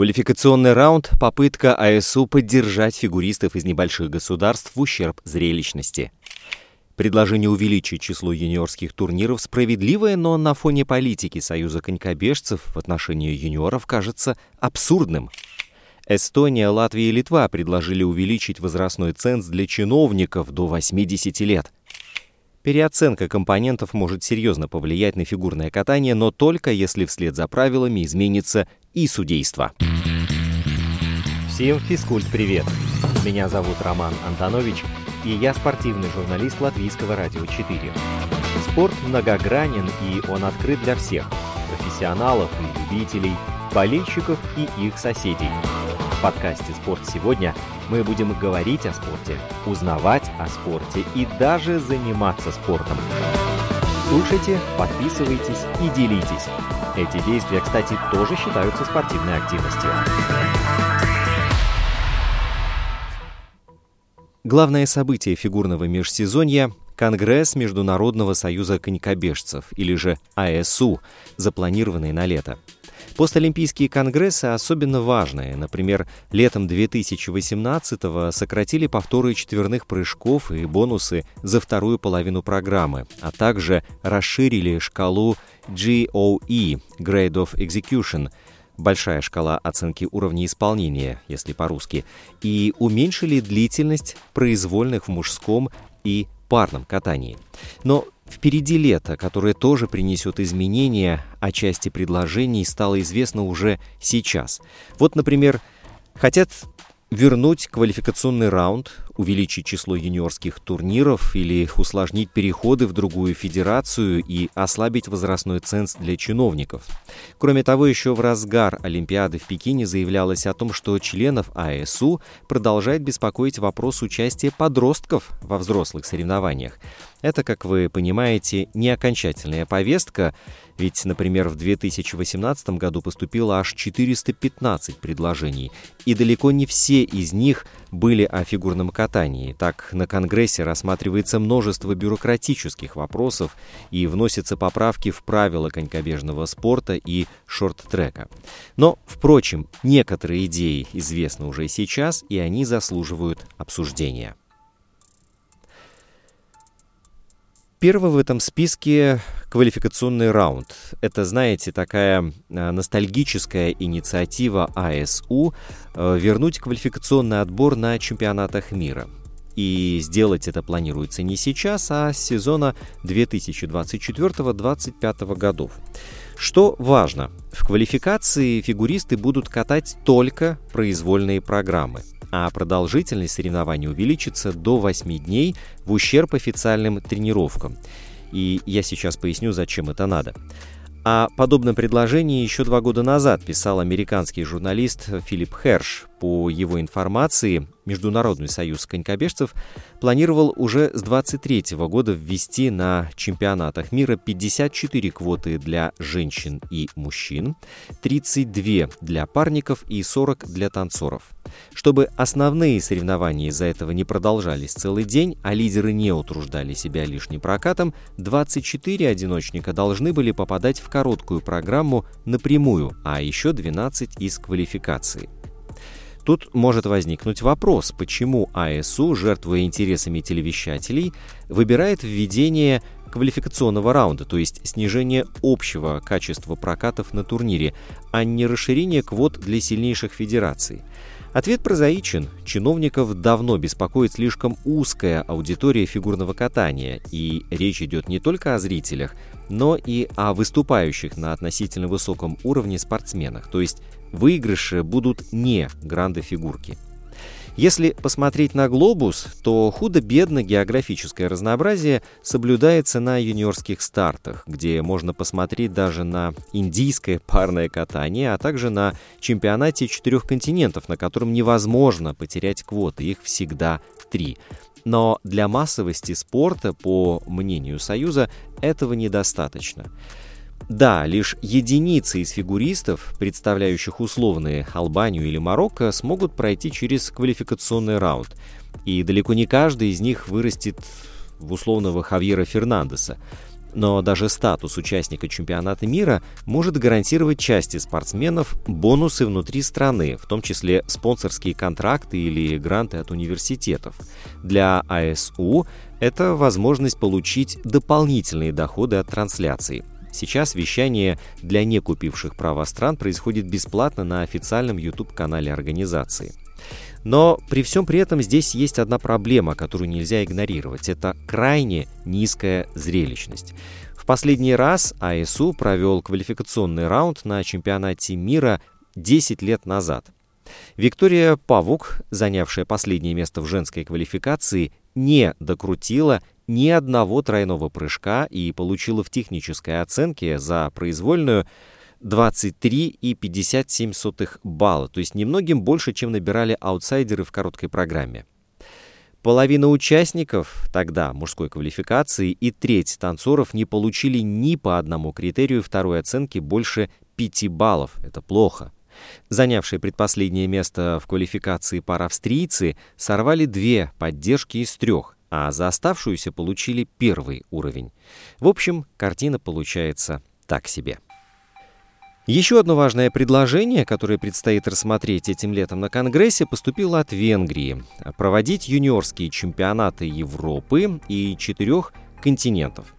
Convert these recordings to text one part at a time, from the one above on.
Квалификационный раунд – попытка АСУ поддержать фигуристов из небольших государств в ущерб зрелищности. Предложение увеличить число юниорских турниров справедливое, но на фоне политики Союза конькобежцев в отношении юниоров кажется абсурдным. Эстония, Латвия и Литва предложили увеличить возрастной ценз для чиновников до 80 лет. Переоценка компонентов может серьезно повлиять на фигурное катание, но только если вслед за правилами изменится и судейство. Всем физкульт-привет! Меня зовут Роман Антонович, и я спортивный журналист Латвийского радио 4. Спорт многогранен, и он открыт для всех – профессионалов и любителей, болельщиков и их соседей. В подкасте «Спорт сегодня» мы будем говорить о спорте, узнавать о спорте и даже заниматься спортом. Слушайте, подписывайтесь и делитесь. Эти действия, кстати, тоже считаются спортивной активностью. Главное событие фигурного межсезонья – Конгресс Международного союза конькобежцев, или же АСУ, запланированный на лето. Постолимпийские конгрессы особенно важные. Например, летом 2018-го сократили повторы четверных прыжков и бонусы за вторую половину программы, а также расширили шкалу GOE – Grade of Execution – большая шкала оценки уровня исполнения, если по-русски, и уменьшили длительность произвольных в мужском и парном катании. Но Впереди лето, которое тоже принесет изменения, а части предложений стало известно уже сейчас. Вот, например, хотят вернуть квалификационный раунд, увеличить число юниорских турниров или усложнить переходы в другую федерацию и ослабить возрастной ценз для чиновников. Кроме того, еще в разгар Олимпиады в Пекине заявлялось о том, что членов АСУ продолжает беспокоить вопрос участия подростков во взрослых соревнованиях. Это, как вы понимаете, не окончательная повестка, ведь, например, в 2018 году поступило аж 415 предложений, и далеко не все из них были о фигурном катании. Так, на Конгрессе рассматривается множество бюрократических вопросов и вносятся поправки в правила конькобежного спорта и шорт-трека. Но, впрочем, некоторые идеи известны уже сейчас, и они заслуживают обсуждения. Первый в этом списке квалификационный раунд. Это, знаете, такая э, ностальгическая инициатива АСУ э, вернуть квалификационный отбор на чемпионатах мира. И сделать это планируется не сейчас, а с сезона 2024-2025 годов. Что важно, в квалификации фигуристы будут катать только произвольные программы – а продолжительность соревнований увеличится до 8 дней в ущерб официальным тренировкам. И я сейчас поясню, зачем это надо. О подобном предложении еще два года назад писал американский журналист Филипп Херш. По его информации, Международный союз конькобежцев планировал уже с 23 года ввести на чемпионатах мира 54 квоты для женщин и мужчин, 32 для парников и 40 для танцоров. Чтобы основные соревнования из-за этого не продолжались целый день, а лидеры не утруждали себя лишним прокатом, 24 одиночника должны были попадать в короткую программу напрямую, а еще 12 из квалификации. Тут может возникнуть вопрос, почему АСУ, жертвуя интересами телевещателей, выбирает введение квалификационного раунда, то есть снижение общего качества прокатов на турнире, а не расширение квот для сильнейших федераций. Ответ прозаичен. Чиновников давно беспокоит слишком узкая аудитория фигурного катания, и речь идет не только о зрителях, но и о выступающих на относительно высоком уровне спортсменах, то есть выигрыши будут не гранды фигурки. Если посмотреть на глобус, то худо-бедно географическое разнообразие соблюдается на юниорских стартах, где можно посмотреть даже на индийское парное катание, а также на чемпионате четырех континентов, на котором невозможно потерять квоты, их всегда три. Но для массовости спорта, по мнению Союза, этого недостаточно. Да, лишь единицы из фигуристов, представляющих условные Албанию или Марокко, смогут пройти через квалификационный раунд. И далеко не каждый из них вырастет в условного Хавьера Фернандеса. Но даже статус участника чемпионата мира может гарантировать части спортсменов бонусы внутри страны, в том числе спонсорские контракты или гранты от университетов. Для АСУ это возможность получить дополнительные доходы от трансляций. Сейчас вещание для некупивших права стран происходит бесплатно на официальном YouTube-канале организации. Но при всем при этом здесь есть одна проблема, которую нельзя игнорировать. Это крайне низкая зрелищность. В последний раз АСУ провел квалификационный раунд на чемпионате мира 10 лет назад. Виктория Павук, занявшая последнее место в женской квалификации, не докрутила ни одного тройного прыжка и получила в технической оценке за произвольную 23,57 балла, то есть немногим больше, чем набирали аутсайдеры в короткой программе. Половина участников тогда мужской квалификации и треть танцоров не получили ни по одному критерию второй оценки больше 5 баллов. Это плохо. Занявшие предпоследнее место в квалификации пар австрийцы сорвали две поддержки из трех, а за оставшуюся получили первый уровень. В общем, картина получается так себе. Еще одно важное предложение, которое предстоит рассмотреть этим летом на Конгрессе, поступило от Венгрии – проводить юниорские чемпионаты Европы и четырех континентов.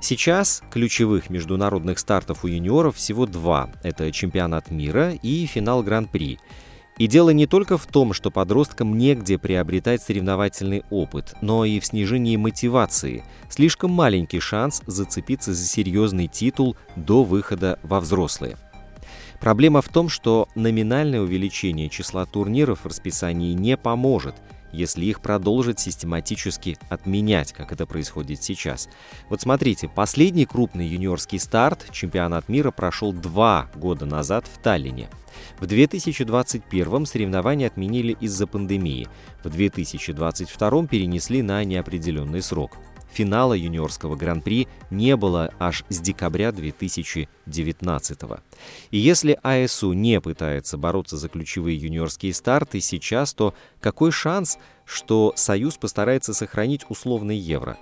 Сейчас ключевых международных стартов у юниоров всего два – это чемпионат мира и финал Гран-при. И дело не только в том, что подросткам негде приобретать соревновательный опыт, но и в снижении мотивации. Слишком маленький шанс зацепиться за серьезный титул до выхода во взрослые. Проблема в том, что номинальное увеличение числа турниров в расписании не поможет, если их продолжить систематически отменять, как это происходит сейчас. Вот смотрите, последний крупный юниорский старт, чемпионат мира, прошел два года назад в Таллине. В 2021 соревнования отменили из-за пандемии, в 2022 перенесли на неопределенный срок. Финала юниорского гран-при не было аж с декабря 2019 И если АСУ не пытается бороться за ключевые юниорские старты сейчас, то какой шанс, что Союз постарается сохранить условный евро?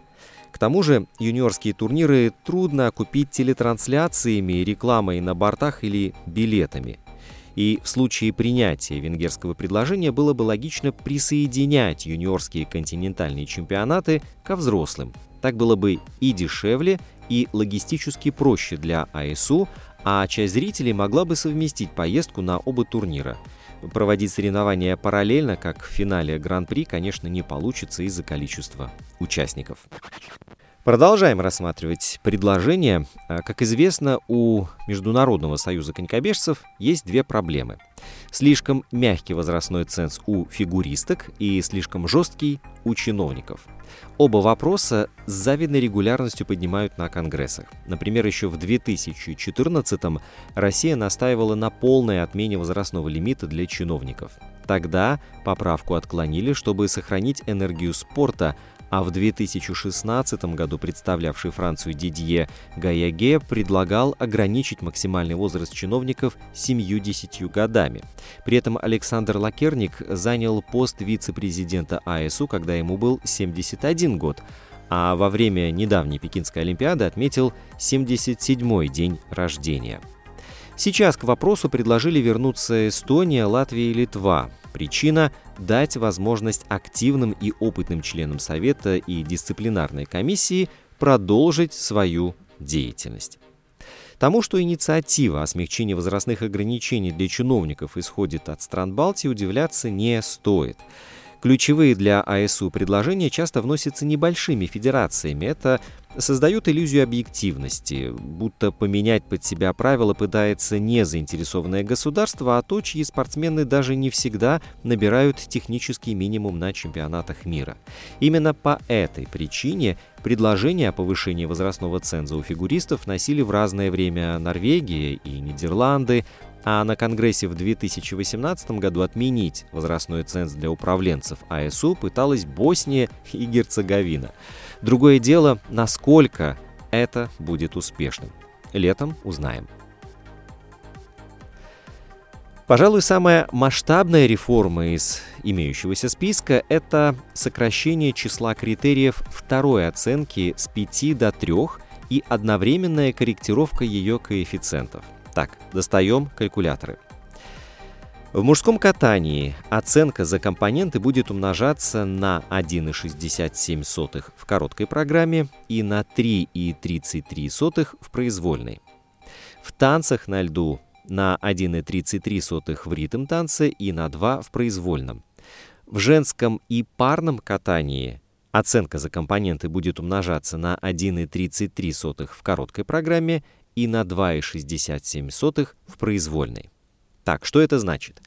К тому же юниорские турниры трудно окупить телетрансляциями, рекламой на бортах или билетами – и в случае принятия венгерского предложения было бы логично присоединять юниорские континентальные чемпионаты ко взрослым. Так было бы и дешевле, и логистически проще для АСУ, а часть зрителей могла бы совместить поездку на оба турнира. Проводить соревнования параллельно, как в финале Гран-при, конечно, не получится из-за количества участников. Продолжаем рассматривать предложение. А, как известно, у Международного союза конькобежцев есть две проблемы. Слишком мягкий возрастной ценз у фигуристок и слишком жесткий у чиновников. Оба вопроса с завидной регулярностью поднимают на конгрессах. Например, еще в 2014-м Россия настаивала на полной отмене возрастного лимита для чиновников. Тогда поправку отклонили, чтобы сохранить энергию спорта, а в 2016 году представлявший Францию Дидье Гаяге предлагал ограничить максимальный возраст чиновников 70 годами. При этом Александр Лакерник занял пост вице-президента АСУ, когда ему был 71 год, а во время недавней Пекинской Олимпиады отметил 77-й день рождения. Сейчас к вопросу предложили вернуться Эстония, Латвия и Литва. Причина – дать возможность активным и опытным членам Совета и дисциплинарной комиссии продолжить свою деятельность. Тому, что инициатива о смягчении возрастных ограничений для чиновников исходит от стран Балтии, удивляться не стоит. Ключевые для АСУ предложения часто вносятся небольшими федерациями. Это создают иллюзию объективности, будто поменять под себя правила пытается не заинтересованное государство, а то, чьи спортсмены даже не всегда набирают технический минимум на чемпионатах мира. Именно по этой причине предложения о повышении возрастного ценза у фигуристов носили в разное время Норвегия и Нидерланды, а на Конгрессе в 2018 году отменить возрастной ценз для управленцев АСУ пыталась Босния и Герцеговина. Другое дело, насколько это будет успешным. Летом узнаем. Пожалуй, самая масштабная реформа из имеющегося списка – это сокращение числа критериев второй оценки с 5 до 3 и одновременная корректировка ее коэффициентов. Так, достаем калькуляторы. В мужском катании оценка за компоненты будет умножаться на 1,67 в короткой программе и на 3,33 в произвольной. В танцах на льду на 1,33 в ритм танце и на 2 в произвольном. В женском и парном катании оценка за компоненты будет умножаться на 1,33 в короткой программе и на 2,67 в произвольной. Так, что это значит?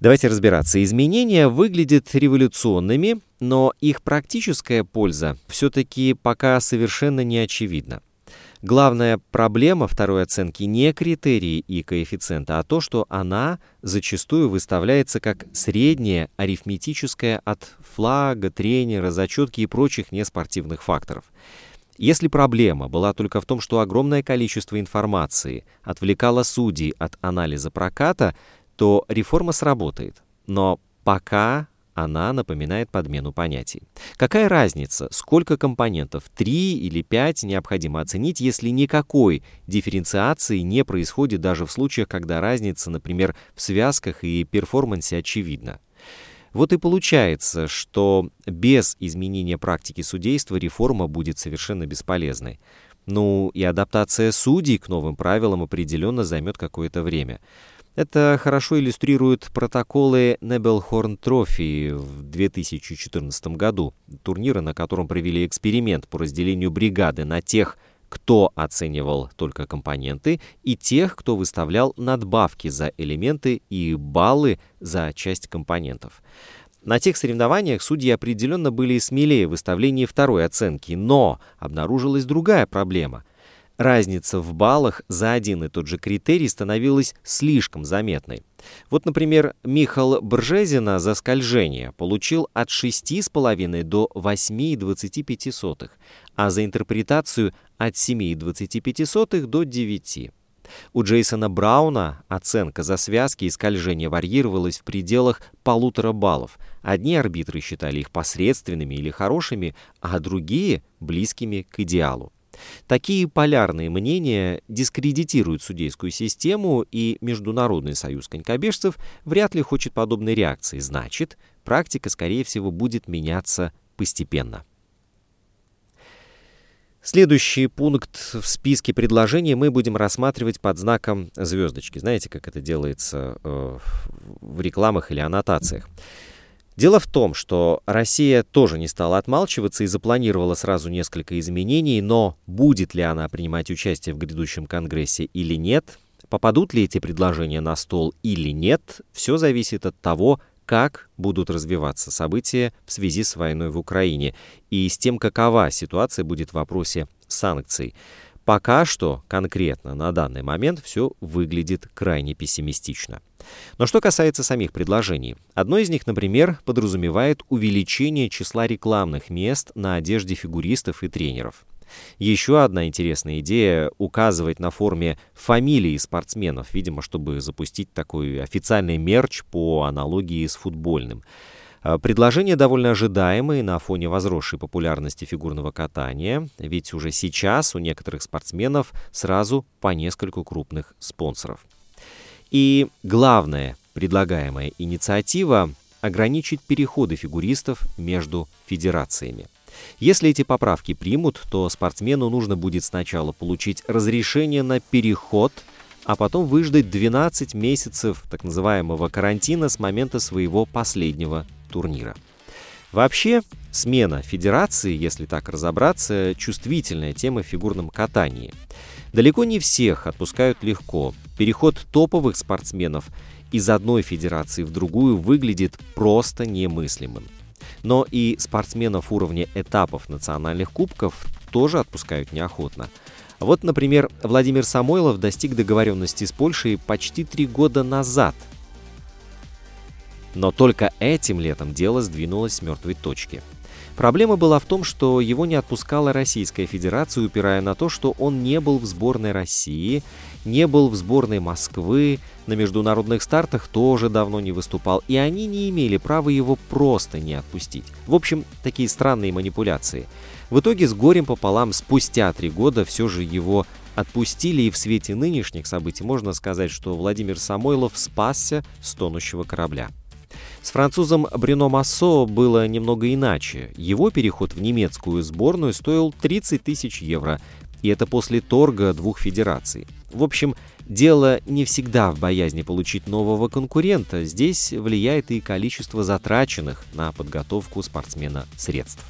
Давайте разбираться. Изменения выглядят революционными, но их практическая польза все-таки пока совершенно не очевидна. Главная проблема второй оценки не критерии и коэффициента, а то, что она зачастую выставляется как средняя арифметическая от флага, тренера, зачетки и прочих неспортивных факторов. Если проблема была только в том, что огромное количество информации отвлекало судей от анализа проката, то реформа сработает. Но пока она напоминает подмену понятий. Какая разница, сколько компонентов, 3 или 5 необходимо оценить, если никакой дифференциации не происходит даже в случаях, когда разница, например, в связках и перформансе очевидна. Вот и получается, что без изменения практики судейства реформа будет совершенно бесполезной. Ну и адаптация судей к новым правилам определенно займет какое-то время. Это хорошо иллюстрируют протоколы Небелхорн Трофи в 2014 году, турнира, на котором провели эксперимент по разделению бригады на тех, кто оценивал только компоненты, и тех, кто выставлял надбавки за элементы и баллы за часть компонентов. На тех соревнованиях судьи определенно были смелее в выставлении второй оценки, но обнаружилась другая проблема – разница в баллах за один и тот же критерий становилась слишком заметной. Вот, например, Михал Бржезина за скольжение получил от 6,5 до 8,25, а за интерпретацию от 7,25 до 9. У Джейсона Брауна оценка за связки и скольжение варьировалась в пределах полутора баллов. Одни арбитры считали их посредственными или хорошими, а другие — близкими к идеалу. Такие полярные мнения дискредитируют судейскую систему, и Международный союз конькобежцев вряд ли хочет подобной реакции. Значит, практика, скорее всего, будет меняться постепенно. Следующий пункт в списке предложений мы будем рассматривать под знаком звездочки. Знаете, как это делается э, в рекламах или аннотациях. Дело в том, что Россия тоже не стала отмалчиваться и запланировала сразу несколько изменений, но будет ли она принимать участие в грядущем Конгрессе или нет, попадут ли эти предложения на стол или нет, все зависит от того, как будут развиваться события в связи с войной в Украине и с тем, какова ситуация будет в вопросе санкций. Пока что, конкретно на данный момент, все выглядит крайне пессимистично. Но что касается самих предложений, одно из них, например, подразумевает увеличение числа рекламных мест на одежде фигуристов и тренеров. Еще одна интересная идея — указывать на форме фамилии спортсменов, видимо, чтобы запустить такой официальный мерч по аналогии с футбольным. А, предложение довольно ожидаемое на фоне возросшей популярности фигурного катания, ведь уже сейчас у некоторых спортсменов сразу по нескольку крупных спонсоров. И главная предлагаемая инициатива – ограничить переходы фигуристов между федерациями. Если эти поправки примут, то спортсмену нужно будет сначала получить разрешение на переход, а потом выждать 12 месяцев так называемого карантина с момента своего последнего турнира. Вообще, смена федерации, если так разобраться, чувствительная тема в фигурном катании. Далеко не всех отпускают легко. Переход топовых спортсменов из одной федерации в другую выглядит просто немыслимым. Но и спортсменов уровня этапов национальных кубков тоже отпускают неохотно. Вот, например, Владимир Самойлов достиг договоренности с Польшей почти три года назад – но только этим летом дело сдвинулось с мертвой точки. Проблема была в том, что его не отпускала Российская Федерация, упирая на то, что он не был в сборной России не был в сборной Москвы, на международных стартах тоже давно не выступал, и они не имели права его просто не отпустить. В общем, такие странные манипуляции. В итоге с горем пополам спустя три года все же его отпустили, и в свете нынешних событий можно сказать, что Владимир Самойлов спасся с тонущего корабля. С французом Брюно Массо было немного иначе. Его переход в немецкую сборную стоил 30 тысяч евро, и это после торга двух федераций. В общем, дело не всегда в боязни получить нового конкурента, здесь влияет и количество затраченных на подготовку спортсмена средств.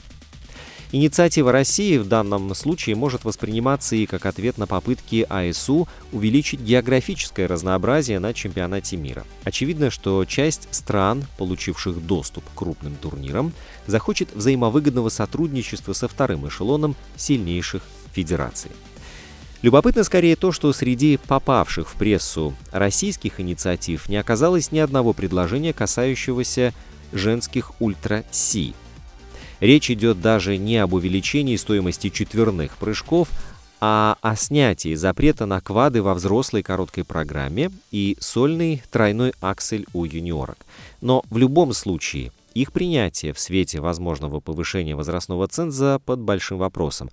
Инициатива России в данном случае может восприниматься и как ответ на попытки АСУ увеличить географическое разнообразие на чемпионате мира. Очевидно, что часть стран, получивших доступ к крупным турнирам, захочет взаимовыгодного сотрудничества со вторым эшелоном сильнейших федераций. Любопытно скорее то, что среди попавших в прессу российских инициатив не оказалось ни одного предложения, касающегося женских ультра-си. Речь идет даже не об увеличении стоимости четверных прыжков, а о снятии запрета на квады во взрослой короткой программе и сольный тройной аксель у юниорок. Но в любом случае их принятие в свете возможного повышения возрастного ценза под большим вопросом.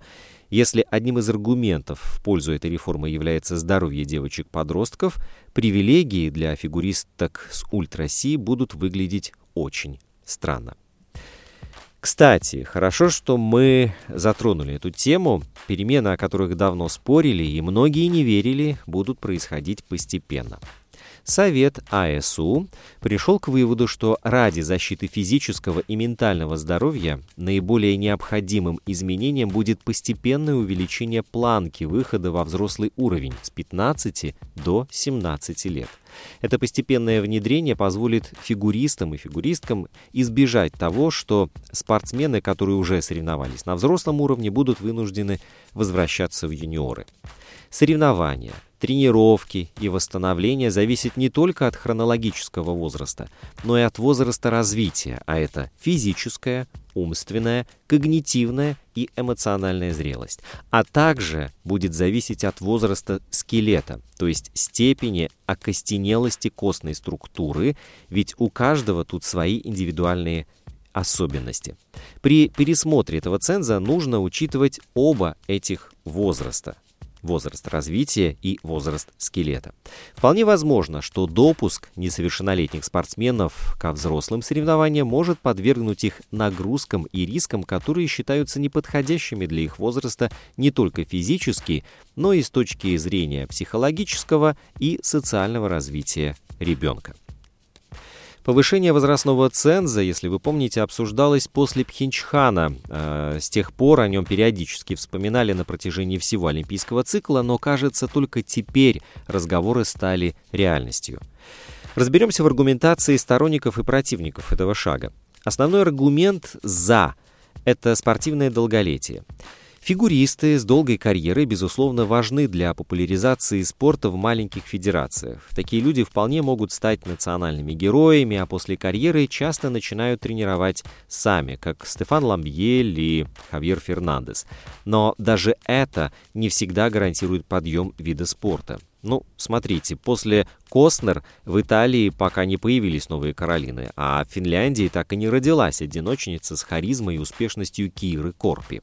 Если одним из аргументов в пользу этой реформы является здоровье девочек-подростков, привилегии для фигуристок с ультраси будут выглядеть очень странно. Кстати, хорошо, что мы затронули эту тему. Перемены, о которых давно спорили и многие не верили, будут происходить постепенно. Совет АСУ пришел к выводу, что ради защиты физического и ментального здоровья наиболее необходимым изменением будет постепенное увеличение планки выхода во взрослый уровень с 15 до 17 лет. Это постепенное внедрение позволит фигуристам и фигуристкам избежать того, что спортсмены, которые уже соревновались на взрослом уровне, будут вынуждены возвращаться в юниоры. Соревнования – тренировки и восстановление зависят не только от хронологического возраста, но и от возраста развития, а это физическая, умственная, когнитивная и эмоциональная зрелость, а также будет зависеть от возраста скелета, то есть степени окостенелости костной структуры, ведь у каждого тут свои индивидуальные особенности. При пересмотре этого ценза нужно учитывать оба этих возраста возраст развития и возраст скелета. Вполне возможно, что допуск несовершеннолетних спортсменов ко взрослым соревнованиям может подвергнуть их нагрузкам и рискам, которые считаются неподходящими для их возраста не только физически, но и с точки зрения психологического и социального развития ребенка. Повышение возрастного ценза, если вы помните, обсуждалось после Пхенчхана. Э, с тех пор о нем периодически вспоминали на протяжении всего олимпийского цикла, но, кажется, только теперь разговоры стали реальностью. Разберемся в аргументации сторонников и противников этого шага. Основной аргумент «за» — это спортивное долголетие. Фигуристы с долгой карьерой, безусловно, важны для популяризации спорта в маленьких федерациях. Такие люди вполне могут стать национальными героями, а после карьеры часто начинают тренировать сами, как Стефан Ламбьель и Хавьер Фернандес. Но даже это не всегда гарантирует подъем вида спорта. Ну, смотрите, после Костнер в Италии пока не появились новые Каролины, а в Финляндии так и не родилась одиночница с харизмой и успешностью Киры Корпи.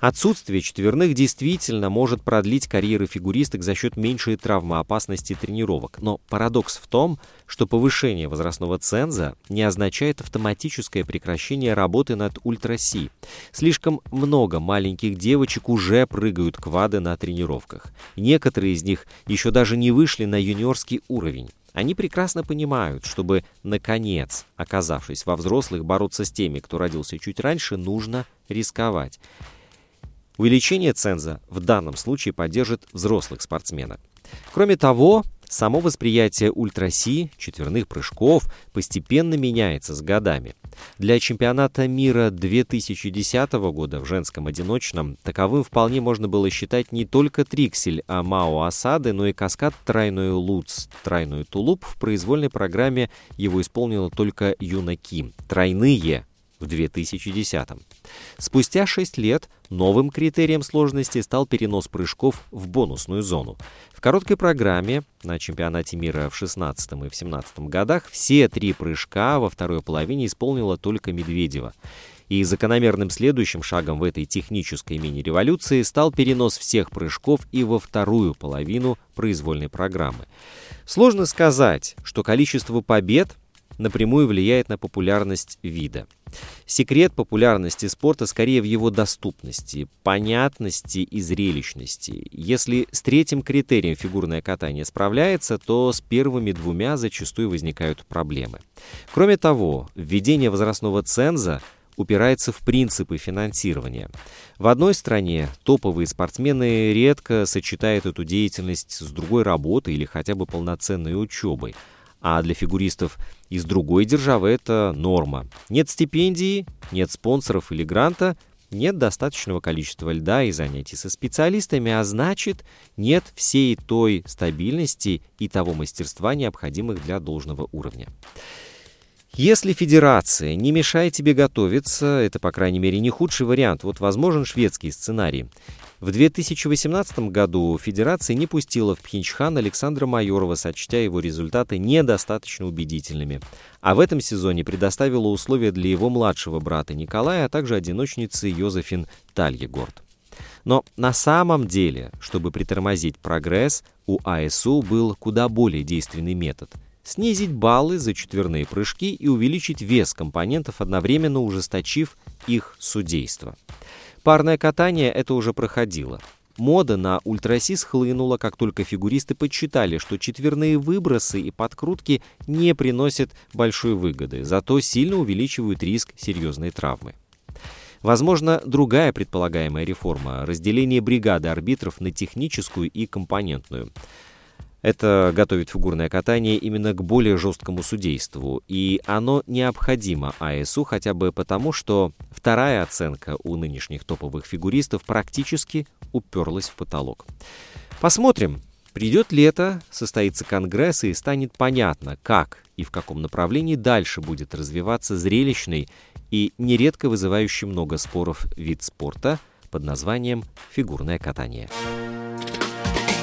Отсутствие четверных действительно может продлить карьеры фигуристок за счет меньшей травмоопасности тренировок. Но парадокс в том, что повышение возрастного ценза не означает автоматическое прекращение работы над ультраси. Слишком много маленьких девочек уже прыгают квады на тренировках. Некоторые из них еще даже не вышли на юниорский уровень. Они прекрасно понимают, чтобы, наконец, оказавшись во взрослых, бороться с теми, кто родился чуть раньше, нужно рисковать. Увеличение ценза в данном случае поддержит взрослых спортсменов. Кроме того, само восприятие ультраси, четверных прыжков, постепенно меняется с годами. Для чемпионата мира 2010 года в женском одиночном таковым вполне можно было считать не только триксель а Мао Асады, но и каскад тройной Луц, тройной тулуп. В произвольной программе его исполнила только Юна Ким. Тройные в 2010. Spустя 6 лет новым критерием сложности стал перенос прыжков в бонусную зону. В короткой программе на чемпионате мира в 16 и в 17 годах все три прыжка во второй половине исполнила только Медведева. И закономерным следующим шагом в этой технической мини-революции стал перенос всех прыжков и во вторую половину произвольной программы. Сложно сказать, что количество побед напрямую влияет на популярность вида. Секрет популярности спорта скорее в его доступности, понятности и зрелищности. Если с третьим критерием фигурное катание справляется, то с первыми двумя зачастую возникают проблемы. Кроме того, введение возрастного ценза упирается в принципы финансирования. В одной стране топовые спортсмены редко сочетают эту деятельность с другой работой или хотя бы полноценной учебой а для фигуристов из другой державы это норма. Нет стипендии, нет спонсоров или гранта, нет достаточного количества льда и занятий со специалистами, а значит, нет всей той стабильности и того мастерства, необходимых для должного уровня. Если федерация не мешает тебе готовиться, это, по крайней мере, не худший вариант. Вот возможен шведский сценарий. В 2018 году Федерация не пустила в Пхенчхан Александра Майорова, сочтя его результаты недостаточно убедительными. А в этом сезоне предоставила условия для его младшего брата Николая, а также одиночницы Йозефин Тальегорд. Но на самом деле, чтобы притормозить прогресс, у АСУ был куда более действенный метод – снизить баллы за четверные прыжки и увеличить вес компонентов, одновременно ужесточив их судейство. Парное катание это уже проходило. Мода на ультраси схлынула, как только фигуристы подсчитали, что четверные выбросы и подкрутки не приносят большой выгоды, зато сильно увеличивают риск серьезной травмы. Возможно, другая предполагаемая реформа – разделение бригады арбитров на техническую и компонентную – это готовит фигурное катание именно к более жесткому судейству, и оно необходимо АСУ хотя бы потому, что вторая оценка у нынешних топовых фигуристов практически уперлась в потолок. Посмотрим. Придет лето, состоится конгресс и станет понятно, как и в каком направлении дальше будет развиваться зрелищный и нередко вызывающий много споров вид спорта под названием фигурное катание.